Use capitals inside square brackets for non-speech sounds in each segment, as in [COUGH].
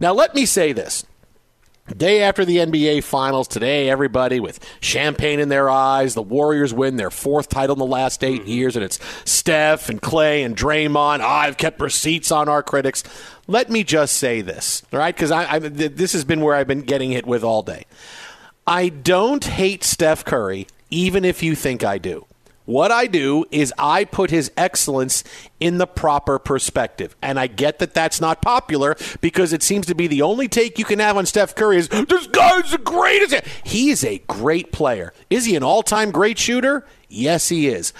Now, let me say this. Day after the NBA Finals, today, everybody with champagne in their eyes. The Warriors win their fourth title in the last 8 mm-hmm. years, and it's Steph and Klay and Draymond. Ah, I've kept receipts on our critics. Let me just say this, all right? Because I, I, this has been where I've been getting hit with all day. I don't hate Steph Curry, even if you think I do. What I do is I put his excellence in the proper perspective. And I get that that's not popular because it seems to be the only take you can have on Steph Curry is this guy's the greatest. He is a great player. Is he an all time great shooter? Yes, he is.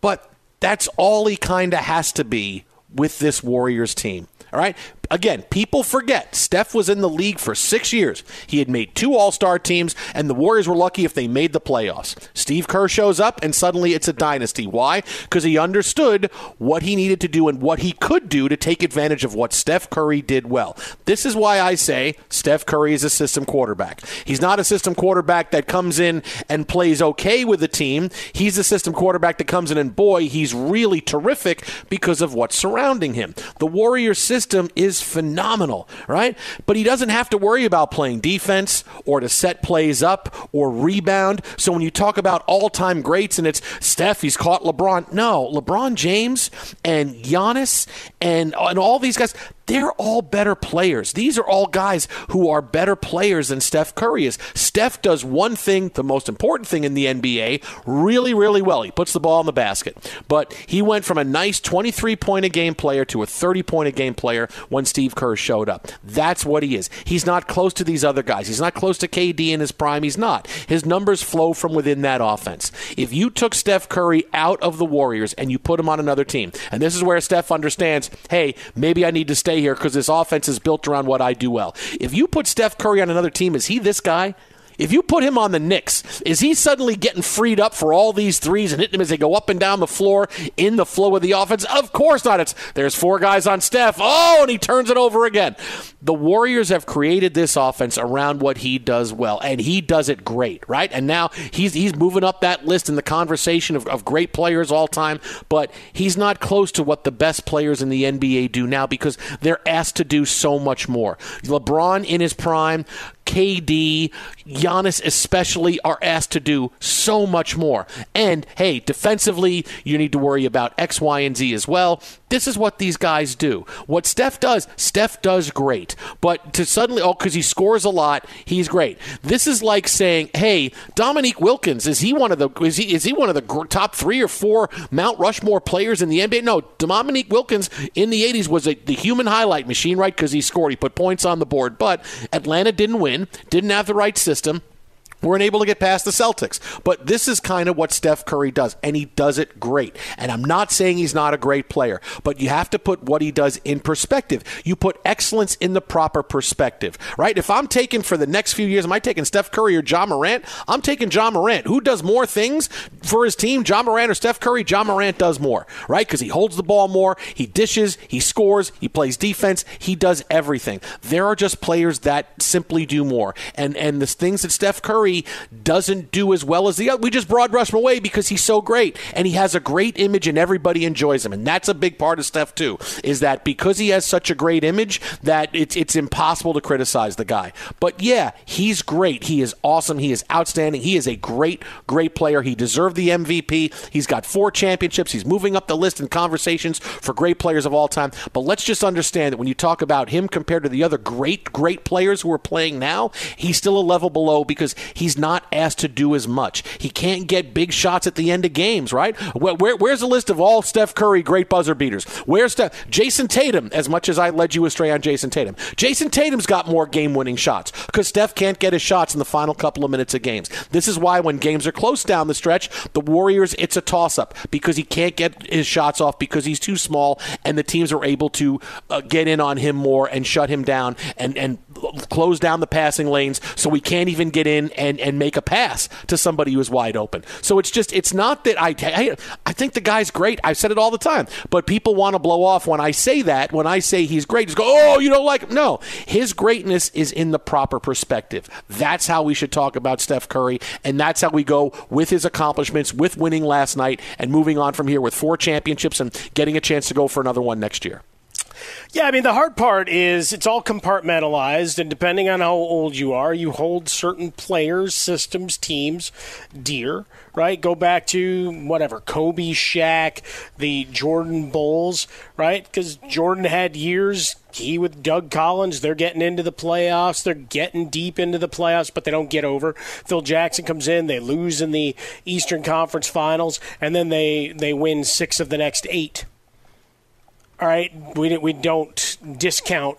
But that's all he kind of has to be with this Warriors team. All right. Again, people forget Steph was in the league for six years. He had made two All Star teams, and the Warriors were lucky if they made the playoffs. Steve Kerr shows up, and suddenly it's a dynasty. Why? Because he understood what he needed to do and what he could do to take advantage of what Steph Curry did well. This is why I say Steph Curry is a system quarterback. He's not a system quarterback that comes in and plays okay with the team. He's a system quarterback that comes in, and boy, he's really terrific because of what's surrounding him. The Warriors system is phenomenal, right? But he doesn't have to worry about playing defense or to set plays up or rebound. So when you talk about all time greats and it's Steph, he's caught LeBron. No, LeBron James and Giannis and, and all these guys, they're all better players. These are all guys who are better players than Steph Curry is. Steph does one thing, the most important thing in the NBA, really, really well. He puts the ball in the basket. But he went from a nice 23 point a game player to a 30 point a game player when Steve Kerr showed up. That's what he is. He's not close to these other guys. He's not close to KD in his prime. He's not. His numbers flow from within that offense. If you took Steph Curry out of the Warriors and you put him on another team, and this is where Steph understands, hey, maybe I need to stay here because this offense is built around what I do well. If you put Steph Curry on another team, is he this guy? If you put him on the Knicks, is he suddenly getting freed up for all these threes and hitting them as they go up and down the floor in the flow of the offense? Of course not. It's there's four guys on Steph. Oh, and he turns it over again. The Warriors have created this offense around what he does well, and he does it great, right? And now he's he's moving up that list in the conversation of, of great players all time, but he's not close to what the best players in the NBA do now because they're asked to do so much more. LeBron in his prime, KD, Giannis especially are asked to do so much more. And hey, defensively, you need to worry about X, Y, and Z as well. This is what these guys do. What Steph does, Steph does great. But to suddenly, oh, because he scores a lot, he's great. This is like saying, hey, Dominique Wilkins is he one of the is he is he one of the top three or four Mount Rushmore players in the NBA? No, Dominique Wilkins in the '80s was a, the human highlight machine, right? Because he scored, he put points on the board. But Atlanta didn't win, didn't have the right system weren't able to get past the Celtics. But this is kind of what Steph Curry does, and he does it great. And I'm not saying he's not a great player, but you have to put what he does in perspective. You put excellence in the proper perspective, right? If I'm taking for the next few years, am I taking Steph Curry or Ja Morant? I'm taking Ja Morant. Who does more things for his team, Ja Morant or Steph Curry? Ja Morant does more, right? Because he holds the ball more, he dishes, he scores, he plays defense, he does everything. There are just players that simply do more. And and the things that Steph Curry doesn't do as well as the other. We just broad brush him away because he's so great and he has a great image and everybody enjoys him. And that's a big part of Steph too. Is that because he has such a great image that it's it's impossible to criticize the guy. But yeah, he's great. He is awesome. He is outstanding. He is a great great player. He deserved the MVP. He's got four championships. He's moving up the list in conversations for great players of all time. But let's just understand that when you talk about him compared to the other great great players who are playing now, he's still a level below because he's not asked to do as much. He can't get big shots at the end of games, right? Where, where, where's the list of all Steph Curry great buzzer beaters? Where's Steph? Jayson Tatum, as much as I led you astray on Jayson Tatum. Jayson Tatum's got more game winning shots because Steph can't get his shots in the final couple of minutes of games. This is why when games are close down the stretch, the Warriors, it's a toss up because he can't get his shots off because he's too small and the teams are able to uh, get in on him more and shut him down and, and close down the passing lanes so we can't even get in and, and make a pass to somebody who is wide open. So it's just, it's not that I, I, I think the guy's great. I've said it all the time, but people want to blow off when I say that, when I say he's great, just go, oh, you don't like him. No, his greatness is in the proper perspective. That's how we should talk about Steph Curry, and that's how we go with his accomplishments, with winning last night, and moving on from here with four championships and getting a chance to go for another one next year. Yeah, I mean, the hard part is it's all compartmentalized, and depending on how old you are, you hold certain players, systems, teams dear, right? Go back to whatever, Kobe, Shaq, the Jordan Bulls, right? Because Jordan had years, he with Doug Collins, they're getting into the playoffs, they're getting deep into the playoffs, but they don't get over. Phil Jackson comes in, they lose in the Eastern Conference Finals, and then they, they win six of the next eight all right, we we don't discount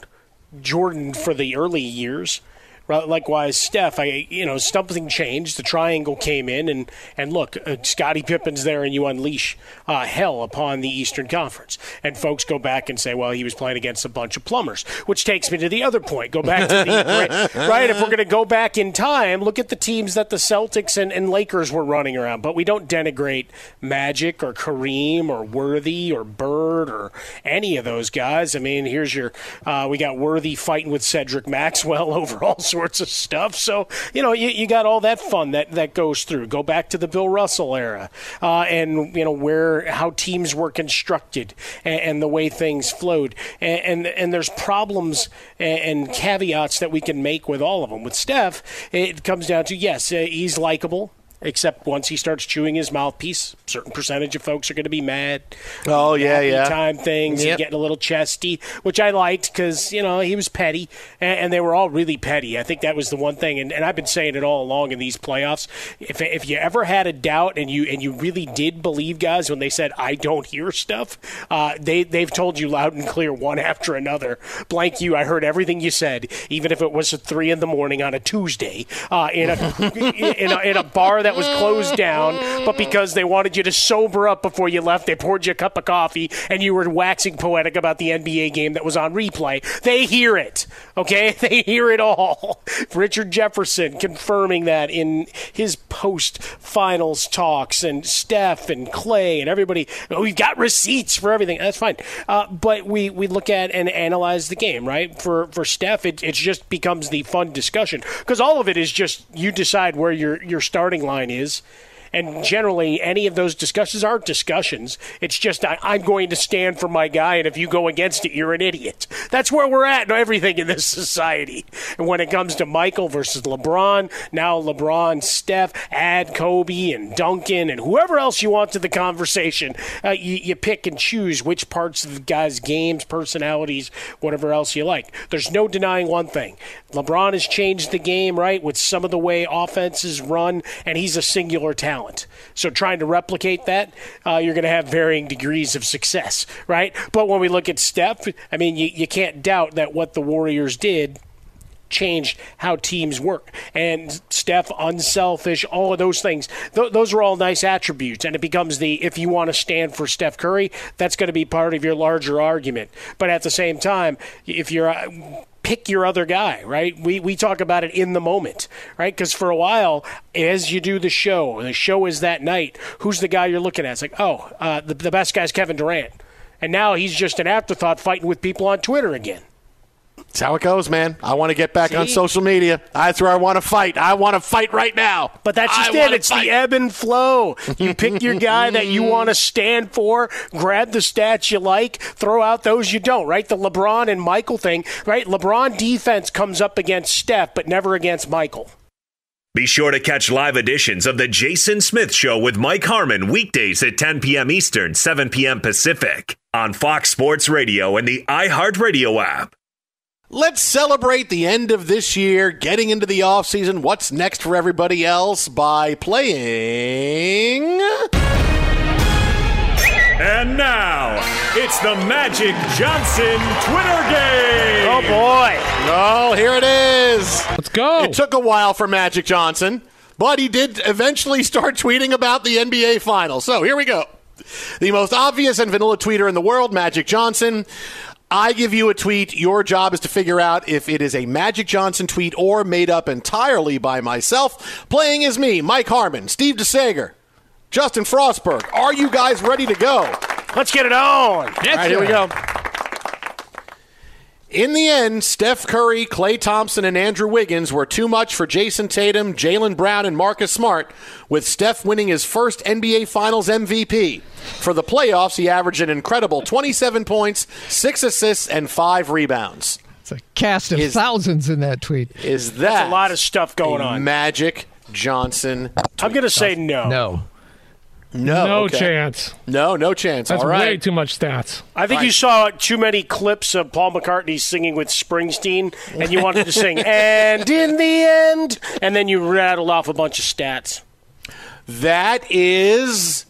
Jordan for the early years. Likewise, Steph, I you know something changed. The triangle came in, and and look, uh, Scottie Pippen's there, and you unleash uh, hell upon the Eastern Conference. And folks go back and say, well, he was playing against a bunch of plumbers, which takes me to the other point. Go back to the [LAUGHS] right. If we're going to go back in time, look at the teams that the Celtics and, and Lakers were running around. But we don't denigrate Magic or Kareem or Worthy or Bird or any of those guys. I mean, here's your uh, we got Worthy fighting with Cedric Maxwell [LAUGHS] over all sorts sorts of stuff. So, you know, you, you got all that fun that, that goes through. Go back to the Bill Russell era uh, and, you know, where how teams were constructed and, and the way things flowed. And, and, and there's problems and, and, caveats that we can make with all of them. With Steph, it comes down to yes, uh, he's likable Except once he starts chewing his mouthpiece, certain percentage of folks are going to be mad. Oh yeah, happy yeah. Time things Yep. and getting a little chesty, which I liked because you know he was petty, and, and they were all really petty. I think that was the one thing, and, and I've been saying it all along in these playoffs. If if you ever had a doubt and you and you really did believe guys when they said I don't hear stuff, uh, they they've told you loud and clear one after another. Blank you, I heard everything you said, even if it was at three in the morning on a Tuesday uh, in a [LAUGHS] in a in a bar that was closed down, but because they wanted you to sober up before you left, they poured you a cup of coffee and you were waxing poetic about the NBA game that was on replay. They hear it, okay? [LAUGHS] They hear it all. Richard Jefferson confirming that in his post finals talks, and Steph and Klay and everybody. "Oh, We've got receipts for everything. That's fine. Uh, but we, we look at and analyze the game, right? For for Steph, it, it just becomes the fun discussion because all of it is just you decide where your your starting line is. And generally, any of those discussions aren't discussions. It's just I, I'm going to stand for my guy, and if you go against it, you're an idiot. That's where we're at in everything in this [LAUGHS] society. And when it comes to Michael versus LeBron, now LeBron, Steph, add Kobe and Duncan and whoever else you want to the conversation, uh, you, you pick and choose which parts of the guy's games, personalities, whatever else you like. There's no denying one thing. LeBron has changed the game, right, with some of the way offenses run, and he's a singular talent. So trying to replicate that, uh, you're going to have varying degrees of success, right? But when we look at Steph, I mean, you, you can't doubt that what the Warriors did changed how teams work. And Steph, unselfish, all of those things, th- those are all nice attributes. And it becomes the if you want to stand for Steph Curry, that's going to be part of your larger argument. But at the same time, if you're. Pick your other guy, right? We, we talk about it in the moment, right? Because for a while, as you do the show, the show is that night, who's the guy you're looking at? It's like, oh, uh, the, the best guy's Kevin Durant. And now he's just an afterthought fighting with people on Twitter again. That's how it goes, man. I want to get back on social media. That's where I want to fight. I want to fight right now. But that's just I it. It's fight. the ebb and flow. You pick your [LAUGHS] guy that you want to stand for, grab the stats you like, throw out those you don't, right? The LeBron and Michael thing, right? LeBron defense comes up against Steph, but never against Michael. Be sure to catch live editions of The Jason Smith Show with Mike Harmon weekdays at 10 p.m. Eastern, 7 p.m. Pacific on Fox Sports Radio and the iHeartRadio app. Let's celebrate the end of this year, getting into the offseason. What's next for everybody else by playing. And now, it's the Magic Johnson Twitter game. Oh boy! Oh, here it is. Let's go. It took a while for Magic Johnson, but he did eventually start tweeting about the NBA Finals. So here we go. The most obvious and vanilla tweeter in the world, Magic Johnson. I give you a tweet. Your job is to figure out if it is a Magic Johnson tweet or made up entirely by myself. Playing as me, Mike Harmon, Steve DeSager, Justin Frostberg. Are you guys ready to go? Let's get it on. All right, here we go. In the end, Steph Curry, Klay Thompson, and Andrew Wiggins were too much for Jayson Tatum, Jaylen Brown, and Marcus Smart, with Steph winning his first NBA Finals MVP. For the playoffs, he averaged an incredible 27 points, 6 assists, and 5 rebounds. It's a cast of Is- thousands in that tweet. Is that That's a lot of stuff going a on. Magic Johnson? I'm going to say no. No. No, no okay. chance. No, no chance. That's All right. way too much stats. I think you saw too many clips of Paul McCartney singing with Springsteen, and you wanted to [LAUGHS] sing "And in the end," and then you rattled off a bunch of stats. That is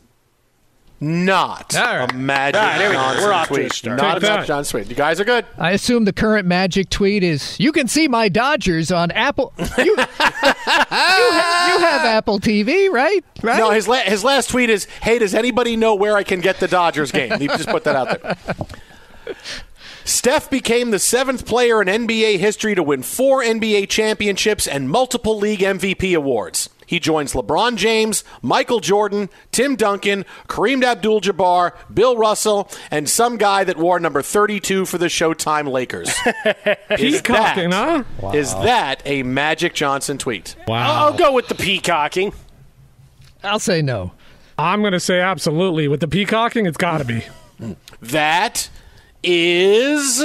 not All right. a Magic All right, here we go. Johnson We're off to a tweet. start. Not Take a Magic that. Johnson tweet. You guys are good. I assume the current magic tweet is you can see my Dodgers on Apple. [LAUGHS] You, you, ha- you have Apple TV, right? Right? No, his la- his last tweet is, "Hey, does anybody know where I can get the Dodgers game?" He just put that out there. Steph became the seventh player in NBA history to win four NBA championships and multiple league MVP awards. He joins LeBron James, Michael Jordan, Tim Duncan, Kareem Abdul Jabbar, Bill Russell, and some guy that wore number 32 for the Showtime Lakers. [LAUGHS] is, Peacocking, that, huh? is that a Magic Johnson tweet? Wow. I'll go with the peacocking. I'll say no. I'm going to say absolutely. With the peacocking, it's got to be. That is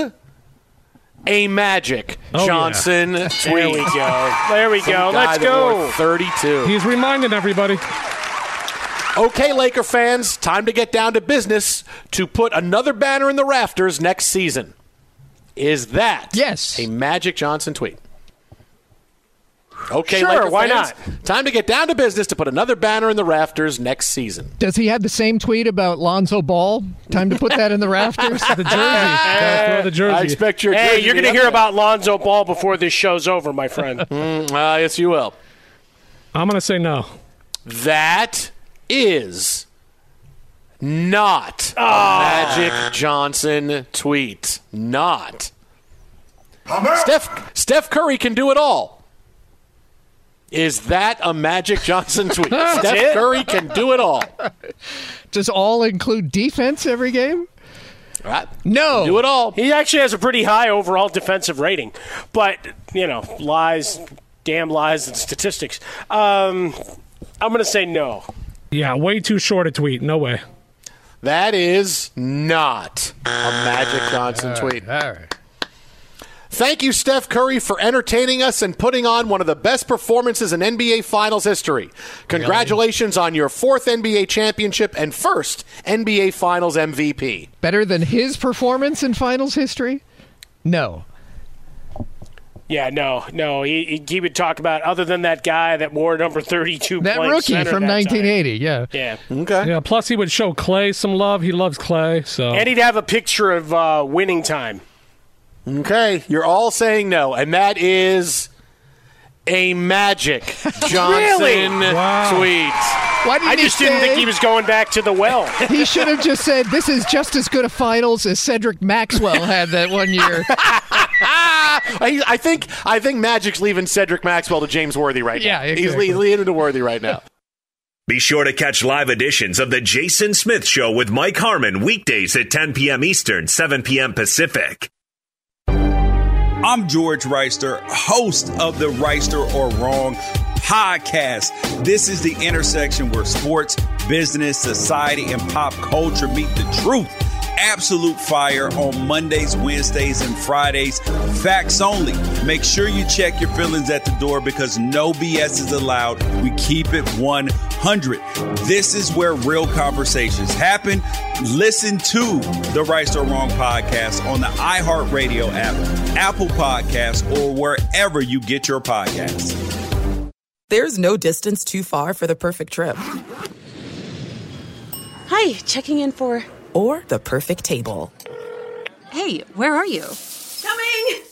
a Magic Oh. Johnson tweet. There we go. [LAUGHS] There we Some go. Let's go. 32. He's reminding everybody. Okay, Laker fans, time to get down to business to put another banner in the rafters next season. Is that Yes. a Magic Johnson tweet? Okay, Sure, Laker why fans, Time to get down to business to put another banner in the rafters next season. Does he have the same tweet about Lonzo Ball? Time to put that in the rafters. [LAUGHS] The jersey. Gotta the jersey. I expect your Hey, you're going to hear about Lonzo Ball before this show's over, my friend. [LAUGHS] Uh, yes, you will. I'm going to say no. That is not Ah. a Magic Johnson tweet. Not. Steph Steph Curry can do it all. Is that a Magic Johnson tweet? [LAUGHS] Steph it? Curry can do it all. Does all include defense every game? Right? No. Do it all. He actually has a pretty high overall defensive rating, but you know, lies, damn lies, and statistics. Um, I'm going to say no. Yeah, way too short a tweet. No way. That is not a Magic Johnson tweet. All right. Thank you, Steph Curry, for entertaining us and putting on one of the best performances in NBA Finals history. Congratulations on your fourth NBA championship and first NBA Finals MVP. Better than his performance in finals history? No. Yeah, no, no. He, he, he would talk about other than that guy that wore number 32. That rookie from that time. 1980, yeah. Yeah, Okay. Yeah, plus he would show Klay some love. He loves Klay, so. and he'd have a picture of uh, winning time. Okay. You're all saying no, and that is a Magic [LAUGHS] Johnson Really? Wow. tweet. Why did I he just didn't say- think he was going back to the well. [LAUGHS] He should have just said, "This is just as good a finals as Cedric Maxwell had that one year." [LAUGHS] I, I think I think Magic's leaving Cedric Maxwell to James Worthy right Yeah, now. He's exactly. le- leading to Worthy right now. Be sure to catch live editions of The Jason Smith Show with Mike Harmon weekdays at 10 p.m. Eastern, 7 p.m. Pacific. I'm George Reister, host of the Reister or Wrong podcast. This is the intersection where sports, business, society, and pop culture meet the truth. Absolute fire on Mondays, Wednesdays, and Fridays. Facts only. Make sure you check your feelings at the door because no BS is allowed. We keep it 100. This is where real conversations happen. Listen to the Right or Wrong podcast on the iHeartRadio app, Apple Podcasts, or wherever you get your podcasts. There's no distance too far for the perfect trip. Hi, checking in for. Or the perfect table. Hey, where are you? Coming!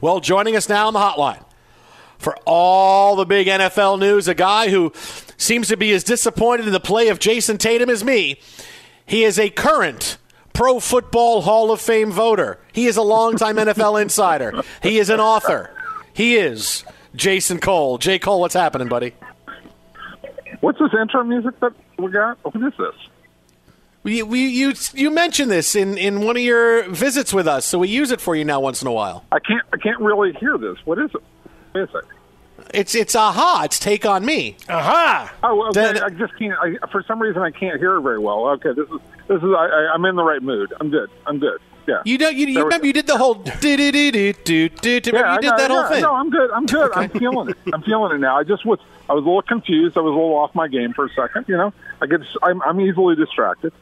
Well, joining us now on the hotline for all the big NFL news, a guy who seems to be as disappointed in the play of Jayson Tatum as me. He is a current Pro Football Hall of Fame voter. He is a longtime [LAUGHS] NFL insider. He is an author. He is Jason Cole. J. Cole, what's happening, buddy? What's this intro music that we got? What is this? We, we, you, you mentioned this in, in one of your visits with us, so we use it for you now once in a while. I can't I can't really hear this. What is it? What is it? It's it's aha. It's take on me. Aha. Oh, okay. I just can't. I, for some reason, I can't hear it very well. Okay, this is this is. I, I, I'm in the right mood. I'm good. I'm good. Yeah. You know, you, you remember you did the whole do do do do do do. Yeah, Remember I you did know, that whole yeah, thing. No, I'm good. I'm good. I'm feeling it. I'm feeling it now. I just was. I was a little confused. I was a little off my game for a second. You know, I get. I'm, I'm easily distracted.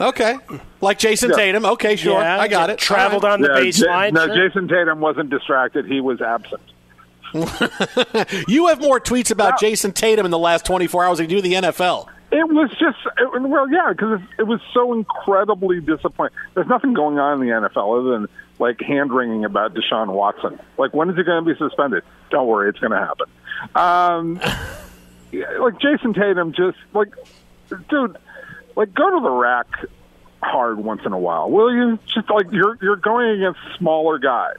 Okay, like Jason Yeah. Tatum. Okay, sure, Yeah, I got it. traveled on the Yeah, baseline. Ja- no, sure. Jayson Tatum wasn't distracted. He was absent. [LAUGHS] You have more tweets about Jayson Tatum in the last 24 hours than you do the NFL. It was just it, well, yeah, because it, it was so incredibly disappointing. There's nothing going on in the NFL other than like hand wringing about Deshaun Watson. Like, when is he going to be suspended? Don't worry, it's going to happen. Um, [LAUGHS] yeah, like Jayson Tatum, just like, dude, like go to the rack hard once in a while, will you? Just like you're you're going against smaller guys.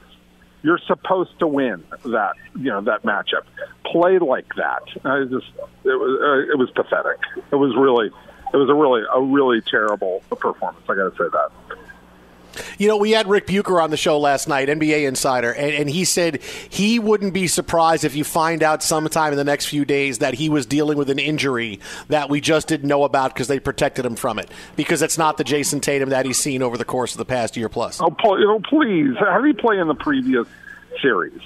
You're supposed to win that you know that matchup. Play like that. I just it was uh, it was pathetic. It was really it was a really a really terrible performance. I got to say that. You know, we had Rick Bucher on the show last night, NBA insider, and, and he said he wouldn't be surprised if you find out sometime in the next few days that he was dealing with an injury that we just didn't know about because they protected him from it. Because it's not the Jayson Tatum that he's seen over the course of the past year plus. Oh, please. How did he play in the previous series?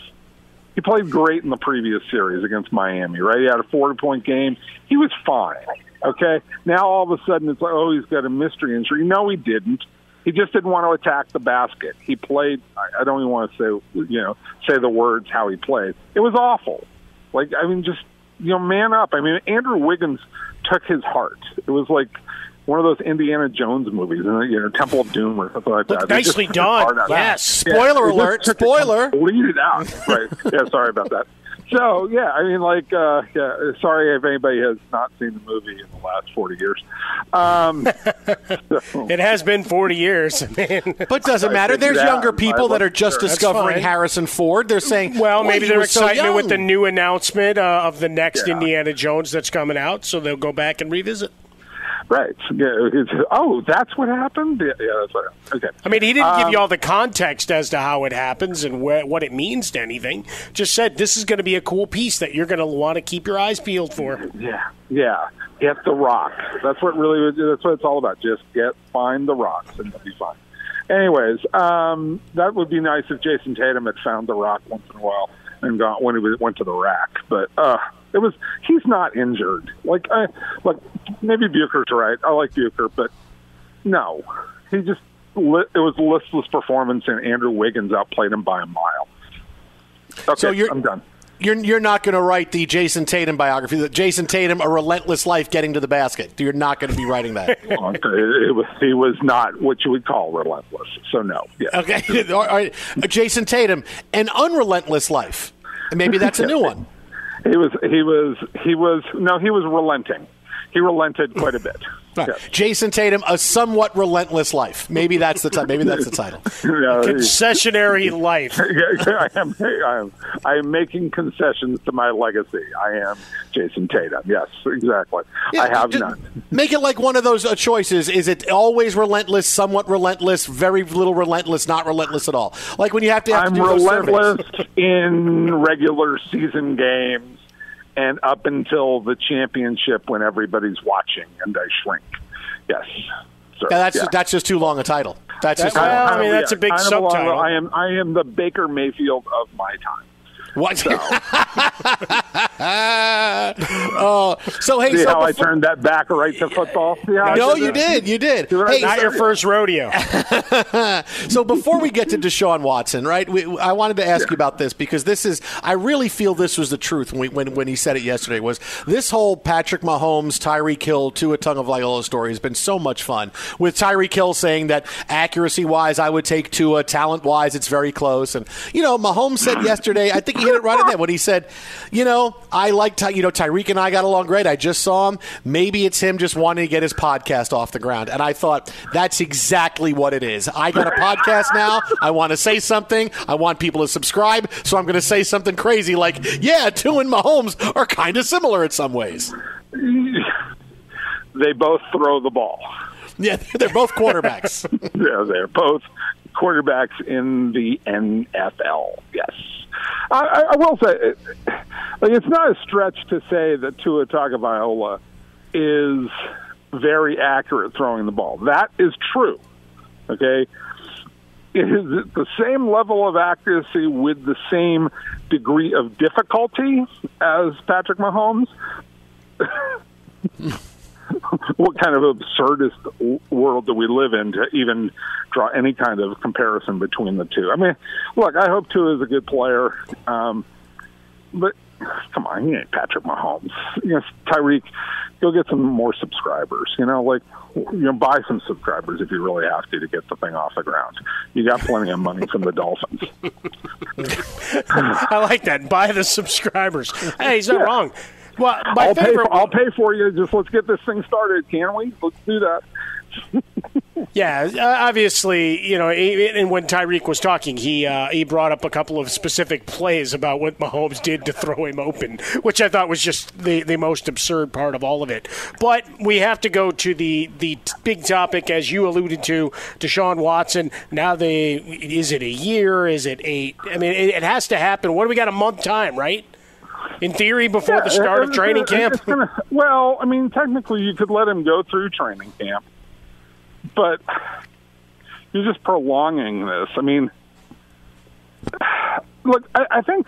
He played great in the previous series against Miami, right? He had a 40 point game. He was fine. Okay. Now all of a sudden it's like, oh, he's got a mystery injury. No, he didn't. He just didn't want to attack the basket. He played. I don't even want to say, you know, say the words how he played. It was awful. Like, I mean, just you know, man up. I mean, Andrew Wiggins took his heart. It was like one of those Indiana Jones movies, you know, Temple of Doom or something like that. Nicely done. Yes. Yeah, Spoiler just alert, spoiler. Bleed it out. Right. Yeah. Sorry about that. So yeah, I mean, like, uh, yeah. Sorry if anybody has not seen the movie in the last forty years. Um, so- [LAUGHS] It has been 40 years. [LAUGHS] man. But doesn't I matter. There's that- younger people that are just sure. Discovering. Harrison Ford. They're saying, Well, maybe you they're were so excited with the new announcement uh, of the next Yeah. Indiana Jones that's coming out, so they'll go back and revisit. Right. Yeah, oh, that's what happened. Yeah, yeah that's what. Okay. I mean, he didn't give Um, you all the context as to how it happens and where, what it means to anything. Just said this is going to be a cool piece that you're going to want to keep your eyes peeled for. Yeah, yeah. Get the rock. That's what really. That's what it's all about. Just get find the rocks, and you'll be fine. Anyways, um, that would be nice if Jayson Tatum had found the rock once in a while and got when he went to the rack. But uh, it was he's not injured. Like, I, like maybe Bucher's right. I like Bucher, but no, he just it was listless performance, and Andrew Wiggins outplayed him by a mile. Okay, so you're, I'm done. You're you're not going to write the Jayson Tatum biography. The Jayson Tatum, a relentless life getting to the basket. You're not going to be writing that. [LAUGHS] Okay, it was, he was not what you would call relentless. So no. Yeah. Okay. [LAUGHS] All right. Jayson Tatum, an unrelentless life. Maybe that's a new [LAUGHS] one. He was. He was. He was. No, he was relenting. He relented quite a bit. Right. Jayson Tatum, a somewhat relentless life. Maybe that's the ti- maybe that's the title. [LAUGHS] Concessionary [LAUGHS] life. I am, I am. I am making concessions to my legacy. I am Jayson Tatum. Yes, exactly. I have none. Make it like one of those uh, choices. Is it always relentless, somewhat relentless, very little relentless, not relentless at all? Like when you have to have I'm to relentless in regular season games and up until the championship when everybody's watching and I shrink. Yes. Sir. Yeah, that's Yeah. that's just too long a title. That's just Kind of- Well, I mean, of- that's a big kind of along- subtitle. I am I am the Baker Mayfield of my time. What? [LAUGHS] oh, so hey, See so how I turned that back right to football? I no, you did, you did. Hey, Not did? your first rodeo. [LAUGHS] so before we get to Deshaun Watson, right? We, I wanted to ask you about this because this is I really feel this was the truth when, we, when when he said it yesterday. Was this whole Patrick Mahomes, Tyreek Hill, Tua Tagovailoa story has been so much fun with Tyreek Hill saying that accuracy wise, I would take Tua, talent wise, it's very close, and you know Mahomes said yesterday, I think he hit it right in there when he said, you know, I like Ty, you know Tyreek and I got along great. I just saw him. Maybe it's him just wanting to get his podcast off the ground, and I thought that's exactly what it is. I got a podcast now. I want to say something. I want people to subscribe, so I'm going to say something crazy like, "Yeah, Tua and Mahomes are kind of similar in some ways." They both throw the ball. Yeah, [LAUGHS] they're both quarterbacks. [LAUGHS] yeah, they're both quarterbacks in the NFL. Yes, I, I will say, like it's not a stretch to say that Tua Tagovailoa is very accurate throwing the ball. That is true. Okay, it is the same level of accuracy with the same degree of difficulty as Patrick Mahomes. [LAUGHS] [LAUGHS] what kind of absurdist world do we live in to even draw any kind of comparison between the two? I mean, look, I hope Tua is a good player, um, but come on, he ain't Patrick Mahomes. You know, Tyreek, go get some more subscribers. You know, like you know, buy some subscribers if you really have to to get the thing off the ground. You got plenty of money from the Dolphins. [LAUGHS] I like that. Buy the subscribers. Hey, he's not Yeah. wrong. Well, my I'll pay. For, I'll pay for you. Just let's get this thing started, can we? Let's do that. [LAUGHS] Yeah, uh, obviously, you know, and when Tyreek was talking, he uh, he brought up a couple of specific plays about what Mahomes did to throw him open, which I thought was just the, the most absurd part of all of it. But we have to go to the the big topic, as you alluded to, Deshaun Watson. Now, they is it a year? Is it eight? I mean, it, it has to happen. What do we got? A month time, right? In theory, before the Yeah, start of training gonna- camp. gonna- well, I mean, technically, you could let him go through training camp, but you're just prolonging this. I mean, look, I, I think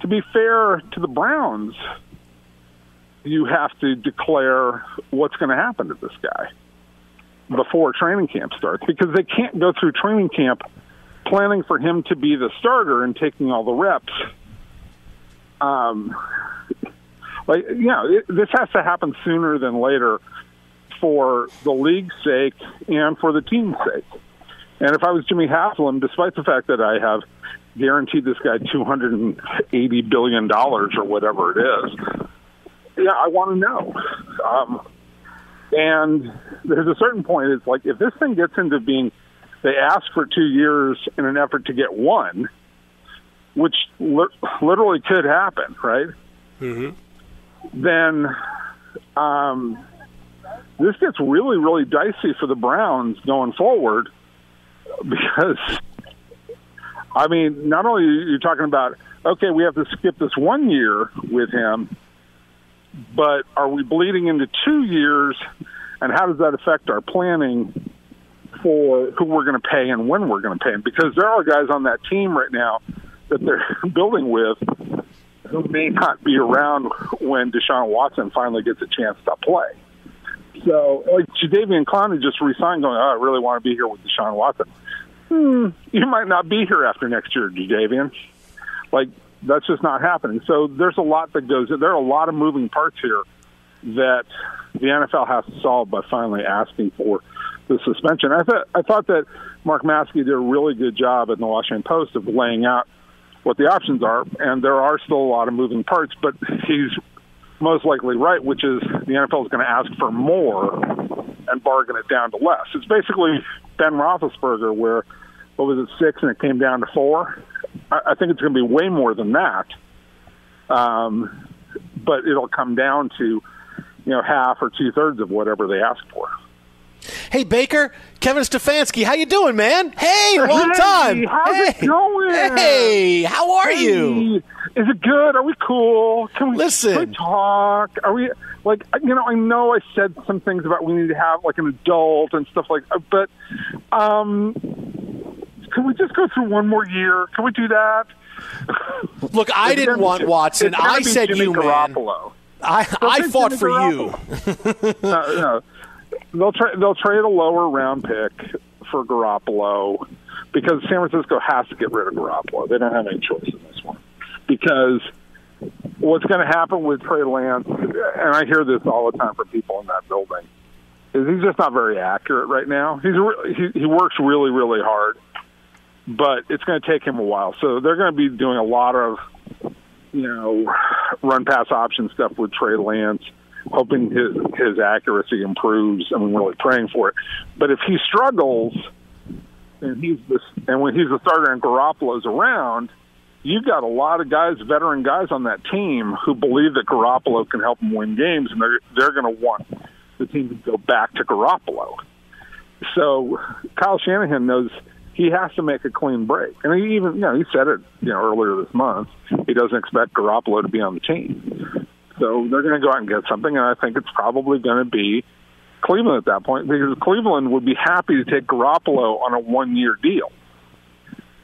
to be fair to the Browns, you have to declare what's going to happen to this guy before training camp starts because they can't go through training camp planning for him to be the starter and taking all the reps. Um, like you know, it, this has to happen sooner than later for the league's sake and for the team's sake. And if I was Jimmy Haslam, despite the fact that I have guaranteed this guy two hundred and eighty billion dollars or whatever it is, yeah, I want to know. Um, and there's a certain point. It's like if this thing gets into being, they ask for two years in an effort to get one, which li- literally could happen, right? Mm-hmm. Then um, this gets really, really dicey for the Browns going forward because, I mean, not only are you talking about, okay, we have to skip this one year with him, but are we bleeding into two years, and how does that affect our planning for who we're going to pay and when we're going to pay him? Because there are guys on that team right now that they're [LAUGHS] building with who may not be around when Deshaun Watson finally gets a chance to play. So, like Jadeveon Clowney just resigned, going, "Oh, I really want to be here with Deshaun Watson." Hmm, you might not be here after next year, Jadeveon. Like, that's just not happening. So there's a lot that goes. There are a lot of moving parts here that the NFL has to solve by finally asking for the suspension. I thought I thought that Mark Maske did a really good job in the Washington Post of laying out what the options are, and there are still a lot of moving parts. But he's most likely right, which is the NFL is going to ask for more and bargain it down to less. It's basically Ben Roethlisberger, where what was it six and it came down to four. I, think it's going to be way more than that. Um, but it'll come down to you know half or two thirds of whatever they ask for. Hey Baker, Kevin Stefanski, how you doing, man? Hey, long Hey, time. how's hey. it going? Hey, how are you? Is it good? Are we cool? Can we Listen. Can we talk? Are we like you know? I know I said some things about we need to have like an adult and stuff like, but um, can we just go through one more year? Can we do that? Look, I didn't want Watson. I said Jimmy you, man. Garoppolo. I Don't I fought Jimmy for Garoppolo. you. [LAUGHS] no, no. They'll trade. They'll trade a lower round pick for Garoppolo because San Francisco has to get rid of Garoppolo. They don't have any choice in this one because what's going to happen with Trey Lance, and I hear this all the time from people in that building, is he's just not very accurate right now. He's re- he, he works really really hard, but it's going to take him a while. So they're going to be doing a lot of you know run pass option stuff with Trey Lance hoping his his accuracy improves. I'm really praying for it. But if he struggles, and he's the, and when he's the starter and Garoppolo's around, you've got a lot of guys, veteran guys on that team who believe that Garoppolo can help them win games, and they're they're going to want the team to go back to Garoppolo. So Kyle Shanahan knows he has to make a clean break, and he even you know he said it you know earlier this month. He doesn't expect Garoppolo to be on the team. So they're going to go out and get something, and I think it's probably going to be Cleveland at that point because Cleveland would be happy to take Garoppolo on a one-year deal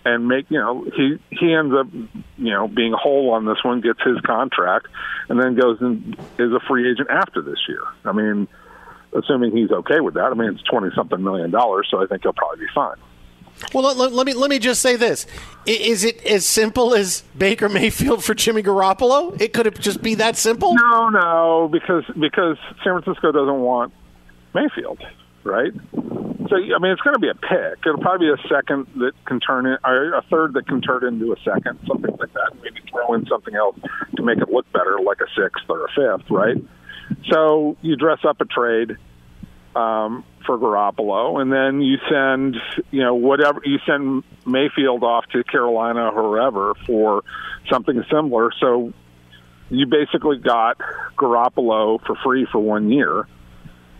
and make you know he he ends up you know being whole on this one, gets his contract, and then goes and is a free agent after this year. I mean, assuming he's okay with that. I mean, it's twenty something million dollars, so I think he'll probably be fine. Well, let, let- me let me just say this: is it as simple as Baker Mayfield for Jimmy Garoppolo? It could just be that simple? No, no, because because San Francisco doesn't want Mayfield, right? So I mean, it's going to be a pick. It'll probably be a second that can turn in, or a third that can turn into a second, something like that. Maybe throw in something else to make it look better, like a sixth or a fifth, right? So you dress up a trade um, for Garoppolo, and then you send, you know, whatever you send Mayfield off to Carolina or wherever for something similar. So you basically got Garoppolo for free for one year,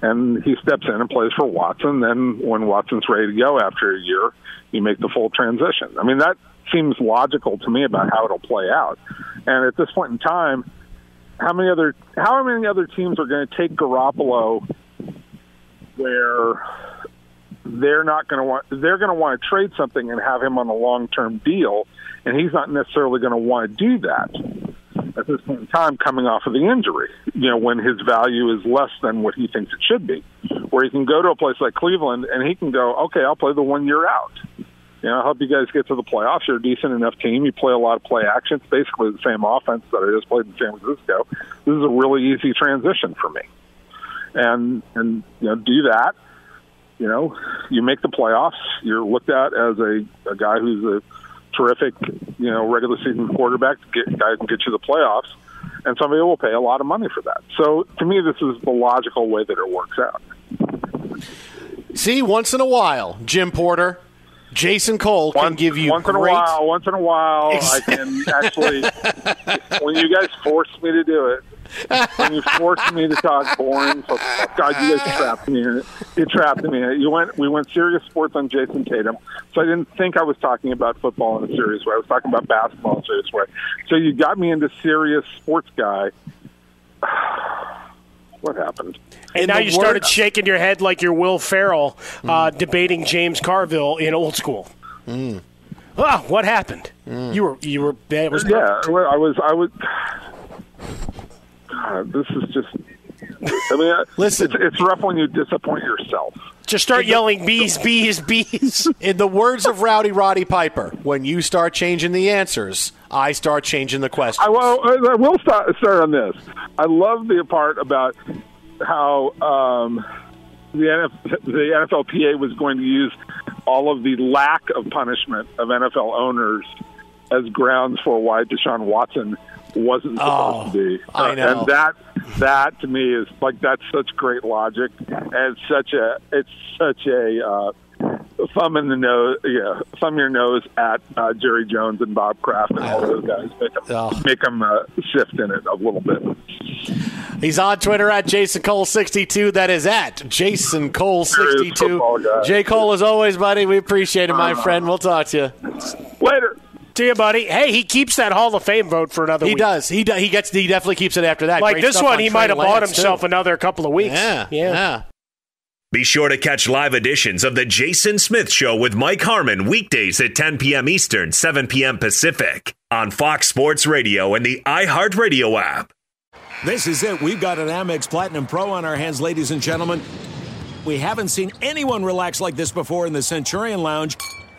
and he steps in and plays for Watson. Then when Watson's ready to go after a year, you make the full transition. I mean, that seems logical to me about how it'll play out. And at this point in time, how many other how many other teams are going to take Garoppolo where they're not going to want they're going to want to trade something and have him on a long term deal, and he's not necessarily going to want to do that at this point in time, coming off of the injury. You know, when his value is less than what he thinks it should be, where he can go to a place like Cleveland and he can go, okay, I'll play the one year out. You know, I hope you guys get to the playoffs. You're a decent enough team. You play a lot of play action. It's basically the same offense that I just played in San Francisco. This is a really easy transition for me and and you know do that. You know, you make the playoffs. You're looked at as a, a guy who's a terrific, you know, regular season quarterback, get, guy can get you the playoffs, and somebody will pay a lot of money for that. So to me, this is the logical way that it works out. See, once in a while, Jim Porter, Jason Cole can give you once in a while, once in a while, I can actually. [LAUGHS] when you guys force me to do it, when you forced me to talk boring, so God, you guys trapped me in it. You trapped me in it. You went, we went serious sports on Jayson Tatum, so I didn't think I was talking about football in a serious way. I was talking about basketball in a serious way. So you got me into serious sports guy. [SIGHS] what happened? And In now the you started shaking your head like you're Will Ferrell uh, Hmm. debating James Carville in Old School. Ah, what happened? You were you were that was yeah. well, I was. I was. God, this is just. I mean, listen, it's, it's rough when you disappoint yourself. Just start yelling bees, bees, bees. [LAUGHS] In the words of Rowdy Roddy Piper, when you start changing the answers, I start changing the questions. I will, I will start, start on this. I love the part about how um, the, NF, the NFLPA was going to use all of the lack of punishment of NFL owners as grounds for why Deshaun Watson wasn't supposed Oh, to be. I know. And that that to me is like that's such great logic and such a it's such a uh, thumb in the nose, yeah, thumb your nose at uh, Jerry Jones and Bob Kraft and all those guys. Make them, Oh. make them uh, shift in it a little bit. He's on Twitter at Jason Cole62. That is at Jason Cole sixty two. J. Cole, as always, buddy, we appreciate it, my Uh, friend. We'll talk to you. Later. See you, buddy. Hey, he keeps that Hall of Fame vote for another He week. does. He do, he gets. He definitely keeps it after that. Like Great this one, on he might have bought himself too. another couple of weeks. Yeah, yeah. Be sure to catch live editions of The Jason Smith Show with Mike Harmon weekdays at 10 p.m. Eastern, 7 p.m. Pacific on Fox Sports Radio and the iHeartRadio app. This is it. We've got an Amex Platinum Pro on our hands, ladies and gentlemen. We haven't seen anyone relax like this before in the Centurion Lounge.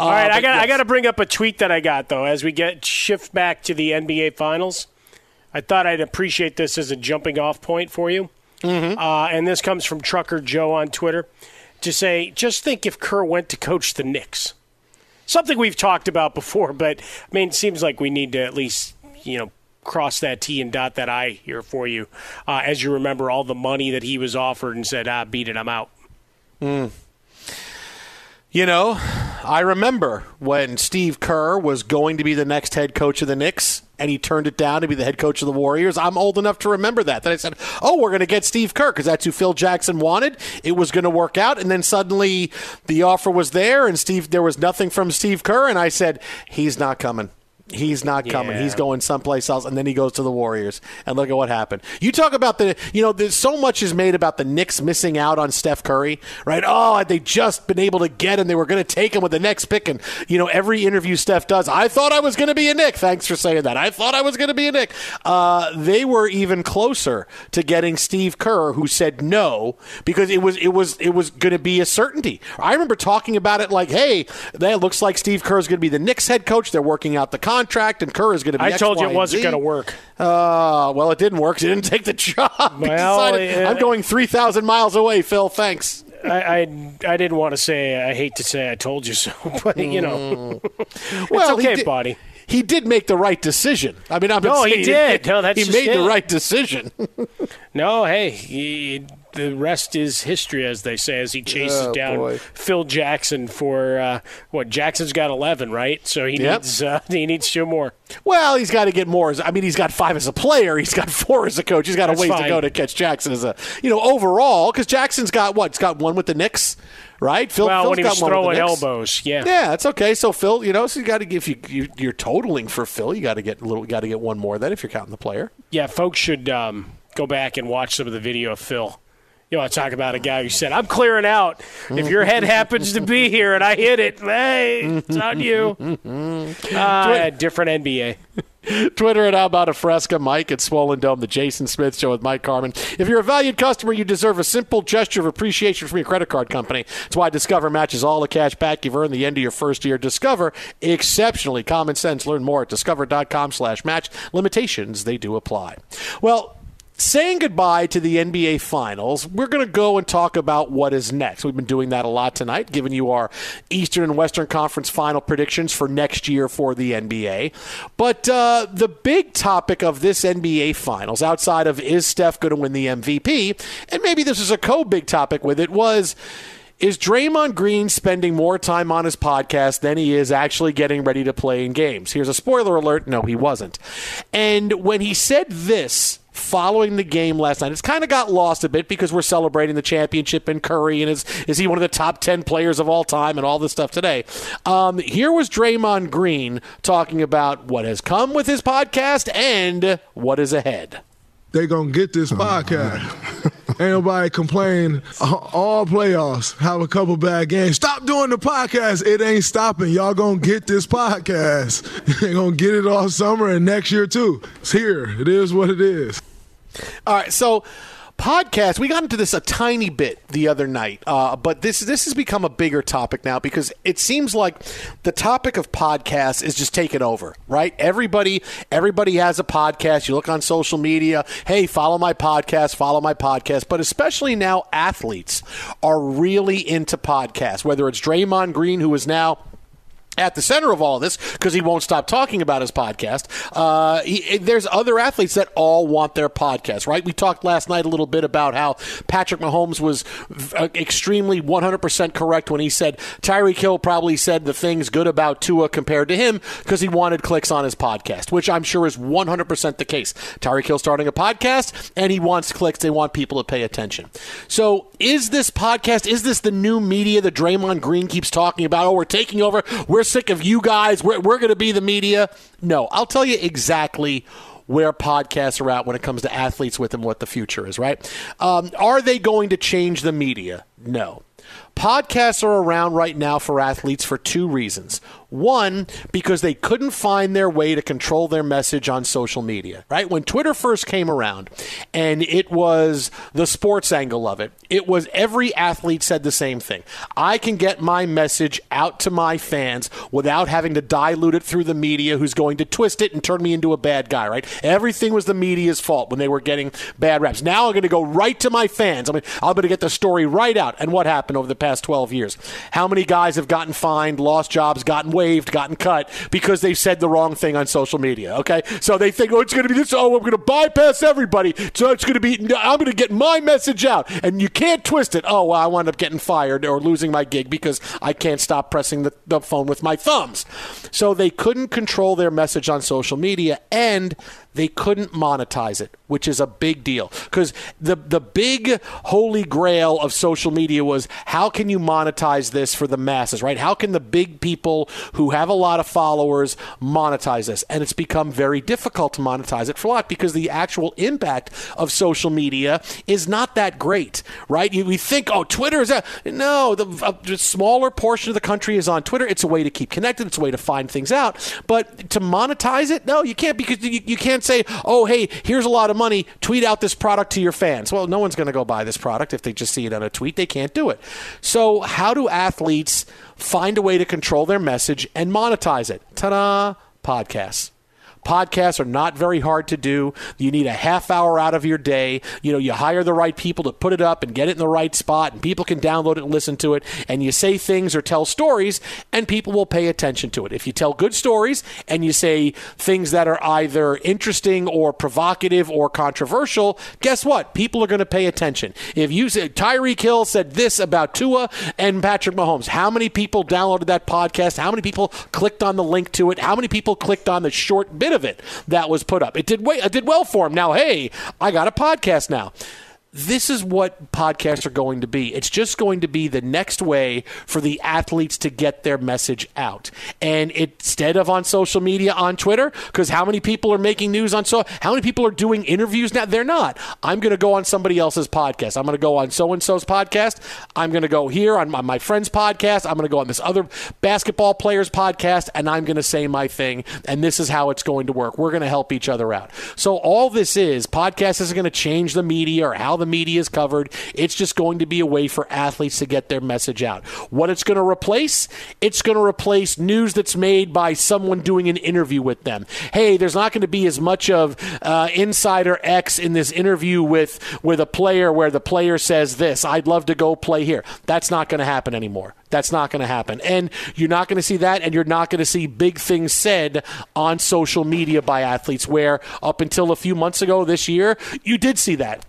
All right, I got I got to bring up a tweet that I got though as we get shift back to the NBA Finals. I thought I'd appreciate this as a jumping off point for you. Mm-hmm. Uh, and this comes from Trucker Joe on Twitter to say, just think if Kerr went to coach the Knicks. Something we've talked about before, but I mean, it seems like we need to at least you know cross that T and dot that I here for you. Uh, as you remember, all the money that he was offered and said, "Ah, beat it, I'm out." Mm. You know, I remember when Steve Kerr was going to be the next head coach of the Knicks and he turned it down to be the head coach of the Warriors. I'm old enough to remember that. That I said, "Oh, we're going to get Steve Kerr because that's who Phil Jackson wanted. It was going to work out." And then suddenly the offer was there and Steve there was nothing from Steve Kerr and I said, "He's not coming." He's not coming. Yeah. He's going someplace else, and then he goes to the Warriors. And look at what happened. You talk about the, you know, there's so much is made about the Knicks missing out on Steph Curry, right? Oh, had they just been able to get him, they were going to take him with the next pick. And you know, every interview Steph does, I thought I was going to be a Nick. Thanks for saying that. I thought I was going to be a Nick. Uh, they were even closer to getting Steve Kerr, who said no because it was it was it was going to be a certainty. I remember talking about it like, hey, that looks like Steve Kerr is going to be the Knicks head coach. They're working out the contract, and Kerr is going to be. I X, told you it wasn't going to work. Uh, well, it didn't work. He didn't take the job. [LAUGHS] Well, decided, uh, I'm going 3,000 miles away, Phil. Thanks. I, I I didn't want to say I hate to say I told you so, [LAUGHS] but you know, [LAUGHS] it's Well, okay, did- buddy. He did make the right decision. I mean, I'm No, he did. No, that's he made the right decision. No, hey, he, the rest is history, as they say, as he chases Oh, down boy. Phil Jackson for uh, what? Jackson's got eleven, right? So he Yep. needs uh, [LAUGHS] he needs two more. Well, he's got to get more. I mean, he's got five as a player. He's got [LAUGHS] four as a coach. He's got a That's ways to go to catch Jackson as a, you know, overall. Because Jackson's got what? He's got one with the Knicks, right? Phil, well, Phil's when he got was one with the throwing elbows, yeah. Yeah, that's okay. So Phil, you know, so you got to give you, you you're totaling for Phil. You got to get a little, got to get one more then if you're counting the player. Yeah, folks should um, go back and watch some of the video of Phil. You want to talk about a guy who said, "I'm clearing out. If your head happens to be here and I hit it, hey, it's on you." [LAUGHS] Uh, different NBA. Twitter at How About a Fresca, Mike at Swollen Dome, the Jason Smith Show with Mike Harmon. If you're a valued customer, you deserve a simple gesture of appreciation from your credit card company. That's why Discover matches all the cash back you've earned the end of your first year. Discover, exceptionally common sense. Learn more at discover.com slash match. Limitations, they do apply. Well, saying goodbye to the NBA Finals, we're going to go and talk about what is next. We've been doing that a lot tonight, giving you our Eastern and Western Conference final predictions for next year for the NBA. But uh, the big topic of this NBA Finals, outside of is Steph going to win the MVP, and maybe this is a co big topic with it, was. Is Draymond Green spending more time on his podcast than he is actually getting ready to play in games? Here's a spoiler alert. No, he wasn't. And when he said this following the game last night, it's kind of got lost a bit because we're celebrating the championship and Curry and is, is he one of the top 10 players of all time and all this stuff today. Um, here was Draymond Green talking about what has come with his podcast and what is ahead. they gonna get this podcast. [LAUGHS] Ain't nobody complain all playoffs. Have a couple bad games. Stop doing the podcast. It ain't stopping. Y'all gonna get this podcast. [LAUGHS] they gonna get it all summer and next year too. It's here. It is what it is. All right, so podcast. We got into this a tiny bit the other night, uh, but this this has become a bigger topic now because it seems like the topic of podcasts is just taken over. Right? Everybody everybody has a podcast. You look on social media. Hey, follow my podcast. Follow my podcast. But especially now, athletes are really into podcasts. Whether it's Draymond Green, who is now at the center of all this because he won't stop talking about his podcast. Uh, he, there's other athletes that all want their podcast, right? We talked last night a little bit about how Patrick Mahomes was uh, extremely 100% correct when he said Tyreek Hill probably said the things good about Tua compared to him because he wanted clicks on his podcast, which I'm sure is 100% the case. Tyreek Hill starting a podcast and he wants clicks. They want people to pay attention. So is this podcast, is this the new media that Draymond Green keeps talking about? Oh, we're taking over. We're sick of you guys. We're, we're going to be the media. No, I'll tell you exactly where podcasts are at when it comes to athletes with them, what the future is, right? Um, are they going to change the media? No. Podcasts are around right now for athletes for two reasons. One, because they couldn't find their way to control their message on social media, right? When Twitter first came around and it was the sports angle of it, it was every athlete said the same thing. I can get my message out to my fans without having to dilute it through the media who's going to twist it and turn me into a bad guy, right? Everything was the media's fault when they were getting bad raps. Now I'm going to go right to my fans. I mean, I'm going to get the story right out. And what happened over the past 12 years. How many guys have gotten fined, lost jobs, gotten waived, gotten cut because they said the wrong thing on social media? Okay, so they think, oh, it's going to be this. Oh, I'm going to bypass everybody. So it's going to be. I'm going to get my message out, and you can't twist it. Oh, well, I wound up getting fired or losing my gig because I can't stop pressing the, the phone with my thumbs. So they couldn't control their message on social media, and they couldn't monetize it, which is a big deal. Because the the big holy grail of social media was how can you monetize this for the masses, right? How can the big people who have a lot of followers monetize this? And it's become very difficult to monetize it for a lot because the actual impact of social media is not that great, right? You, we think, oh, Twitter is that. No, the uh, a smaller portion of the country is on Twitter. It's a way to keep connected. It's a way to find things out. But to monetize it, no, you can't because you, you can't say, oh, hey, here's a lot of money. Tweet out this product to your fans. Well, no one's going to go buy this product if they just see it on a tweet. They can't do it. So, how do athletes find a way to control their message and monetize it? Ta da! Podcasts. Podcasts are not very hard to do. You need a half hour out of your day. You know, you hire the right people to put it up and get it in the right spot, and people can download it and listen to it. And you say things or tell stories, and people will pay attention to it. If you tell good stories and you say things that are either interesting or provocative or controversial, guess what? People are going to pay attention. If you say Tyreek Hill said this about Tua and Patrick Mahomes, how many people downloaded that podcast? How many people clicked on the link to it? How many people clicked on the short bit of it that was put up? It did, it did well for him. Now, hey, I got a podcast now this is what podcasts are going to be. It's just going to be the next way for the athletes to get their message out. And instead of on social media, on Twitter, because how many people are making news on so how many people are doing interviews now? They're not. I'm going to go on somebody else's podcast. I'm going to go on so and so's podcast. I'm going to go here on my, my friend's podcast. I'm going to go on this other basketball player's podcast, and I'm going to say my thing. And this is how it's going to work. We're going to help each other out. So all this is podcast isn't going to change the media or how the media is covered. It's just going to be a way for athletes to get their message out. What it's going to replace? It's going to replace news that's made by someone doing an interview with them. Hey, there's not going to be as much of uh, insider X in this interview with with a player where the player says this. I'd love to go play here. That's not going to happen anymore. That's not going to happen. And you're not going to see that, and you're not going to see big things said on social media by athletes, where up until a few months ago this year, you did see that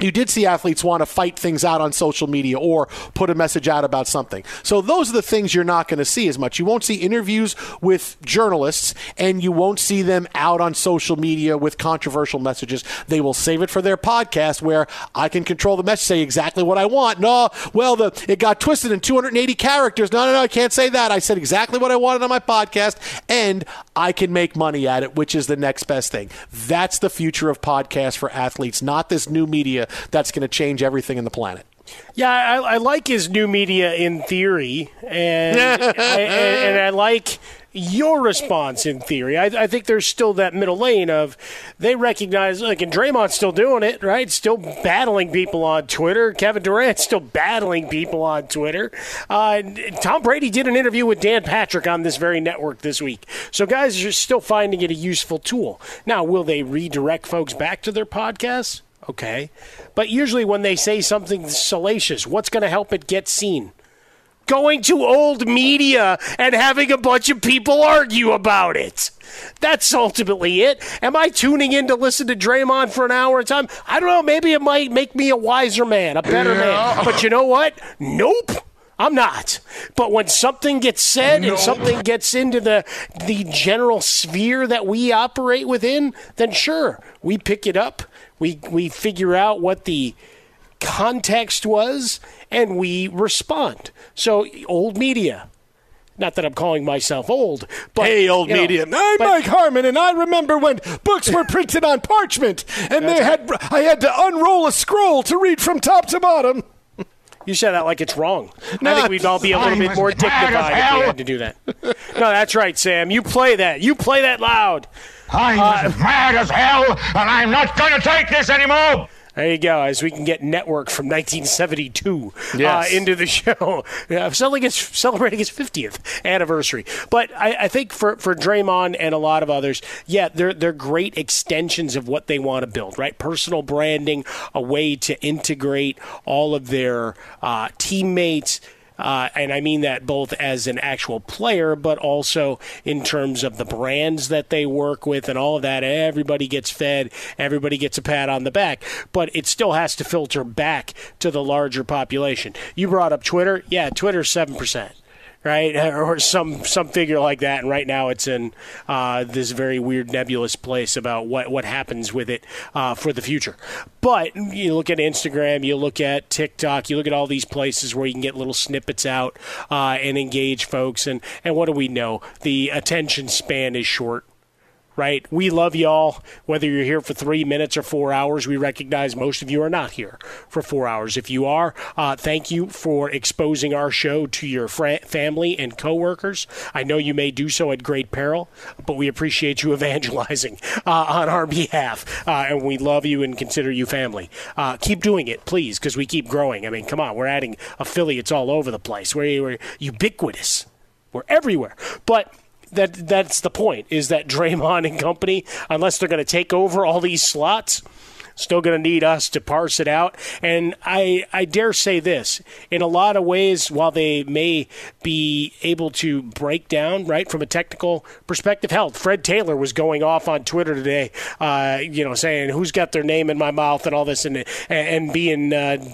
you did see athletes want to fight things out on social media or put a message out about something. So those are the things you're not going to see as much. You won't see interviews with journalists and you won't see them out on social media with controversial messages. They will save it for their podcast where I can control the message, say exactly what I want. No, well, the it got twisted in 280 characters. No, no, no, I can't say that. I said exactly what I wanted on my podcast and I can make money at it, which is the next best thing. That's the future of podcasts for athletes, not this new media that's going to change everything in the planet. Yeah, I, I, like his new media in theory, and I, [LAUGHS] and, and I like your response in theory. I, I, think there's still that middle lane of they recognize, like, and Draymond's still doing it, right? Still battling people on Twitter. Kevin Durant's still battling people on Twitter. Uh, Tom Brady did an interview with Dan Patrick on this very network this week. So guys are still finding it a useful tool. Now, will they redirect folks back to their podcasts? Okay. But usually when they say something salacious, what's going to help it get seen? Going to old media and having a bunch of people argue about it. That's ultimately it. Am I tuning in to listen to Draymond for an hour at a time? I don't know. Maybe it might make me a wiser man, a better yeah. man. But you know what? Nope. I'm not. But when something gets said no. and something gets into the the general sphere that we operate within, then sure, we pick it up we we figure out what the context was and we respond. So old media. Not that I'm calling myself old, but hey, old media. Know, I'm but, Mike Harmon, and I remember when books were printed on parchment, and they had I had to unroll a scroll to read from top to bottom. You said that like it's wrong. I think we'd all be a little bit more dignified if we had to do that. no, that's right, Sam. You play that. You play that loud. I'm uh, as mad as hell, and I'm not going to take this anymore. There you go. As we can get Network from 1972 Yes. uh, into the [LAUGHS] show, yeah, celebrating its, celebrating its 50th anniversary. But I, I think for for Draymond and a lot of others, yeah, they're they're great extensions of what they want to build. Right, personal branding, a way to integrate all of their uh, teammates. Uh, and I mean that both as an actual player, but also in terms of the brands that they work with and all of that. Everybody gets fed, everybody gets a pat on the back, but it still has to filter back to the larger population. You brought up Twitter. Yeah, Twitter's 7% right, [LAUGHS] or some some figure like that. And right now, it's in uh, this very weird nebulous place about what what happens with it uh, for the future. But you look at Instagram, you look at TikTok, you look at all these places where you can get little snippets out uh, and engage folks. And and what do we know? The attention span is short right? We love y'all. Whether you're here for three minutes or four hours, we recognize most of you are not here for four hours. If you are, uh, thank you for exposing our show to your fr- family and coworkers. I know you may do so at great peril, but we appreciate you [LAUGHS] evangelizing uh, on our behalf, uh, and we love you and consider you family. Uh, keep doing it, please, because we keep growing. I mean, come on, we're adding affiliates all over the place. We're, we're ubiquitous. We're everywhere, but that that's the point is that Draymond and company, unless they're going to take over all these slots, still going to need us to parse it out. And I I dare say this: in a lot of ways, while they may be able to break down right from a technical perspective, hell, Fred Taylor was going off on Twitter today, uh, you know, saying who's got their name in my mouth and all this, and and being. Uh,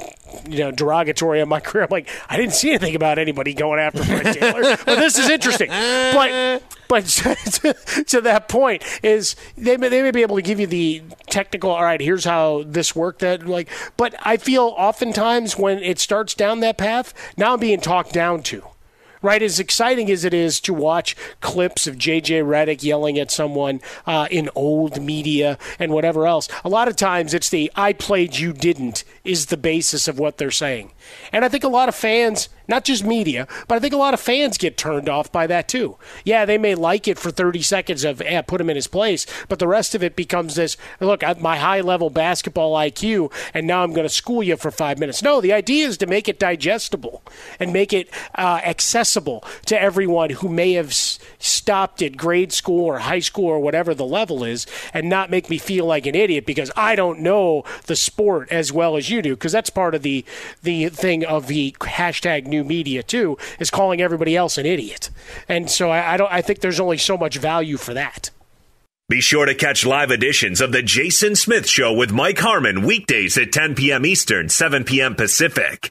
you know, derogatory on my career. I'm like, I didn't see anything about anybody going after Fred Taylor. but this is interesting. But but [LAUGHS] to, to that point is they may, they may be able to give you the technical. All right, here's how this worked. That like, but I feel oftentimes when it starts down that path, now I'm being talked down to right? As exciting as it is to watch clips of JJ Redick yelling at someone uh, in old media and whatever else, a lot of times it's the I played, you didn't is the basis of what they're saying. And I think a lot of fans, not just media, but I think a lot of fans get turned off by that too. Yeah, they may like it for 30 seconds of, eh, put him in his place, but the rest of it becomes this look, my high level basketball IQ, and now I'm going to school you for five minutes. No, the idea is to make it digestible and make it uh, accessible to everyone who may have s- stopped at grade school or high school or whatever the level is and not make me feel like an idiot because I don't know the sport as well as you do because that's part of the the thing of the hashtag new media too is calling everybody else an idiot and so I, I don't I think there's only so much value for that. Be sure to catch live editions of The Jason Smith Show with Mike Harmon weekdays at 10 p.m. Eastern, 7 p.m. Pacific.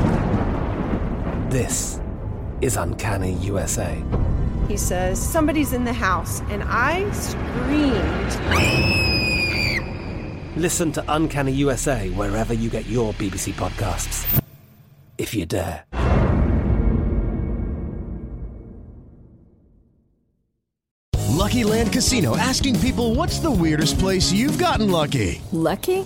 This is Uncanny USA. He says, Somebody's in the house, and I screamed. Listen to Uncanny USA wherever you get your BBC podcasts, if you dare. Lucky Land Casino asking people what's the weirdest place you've gotten lucky? Lucky?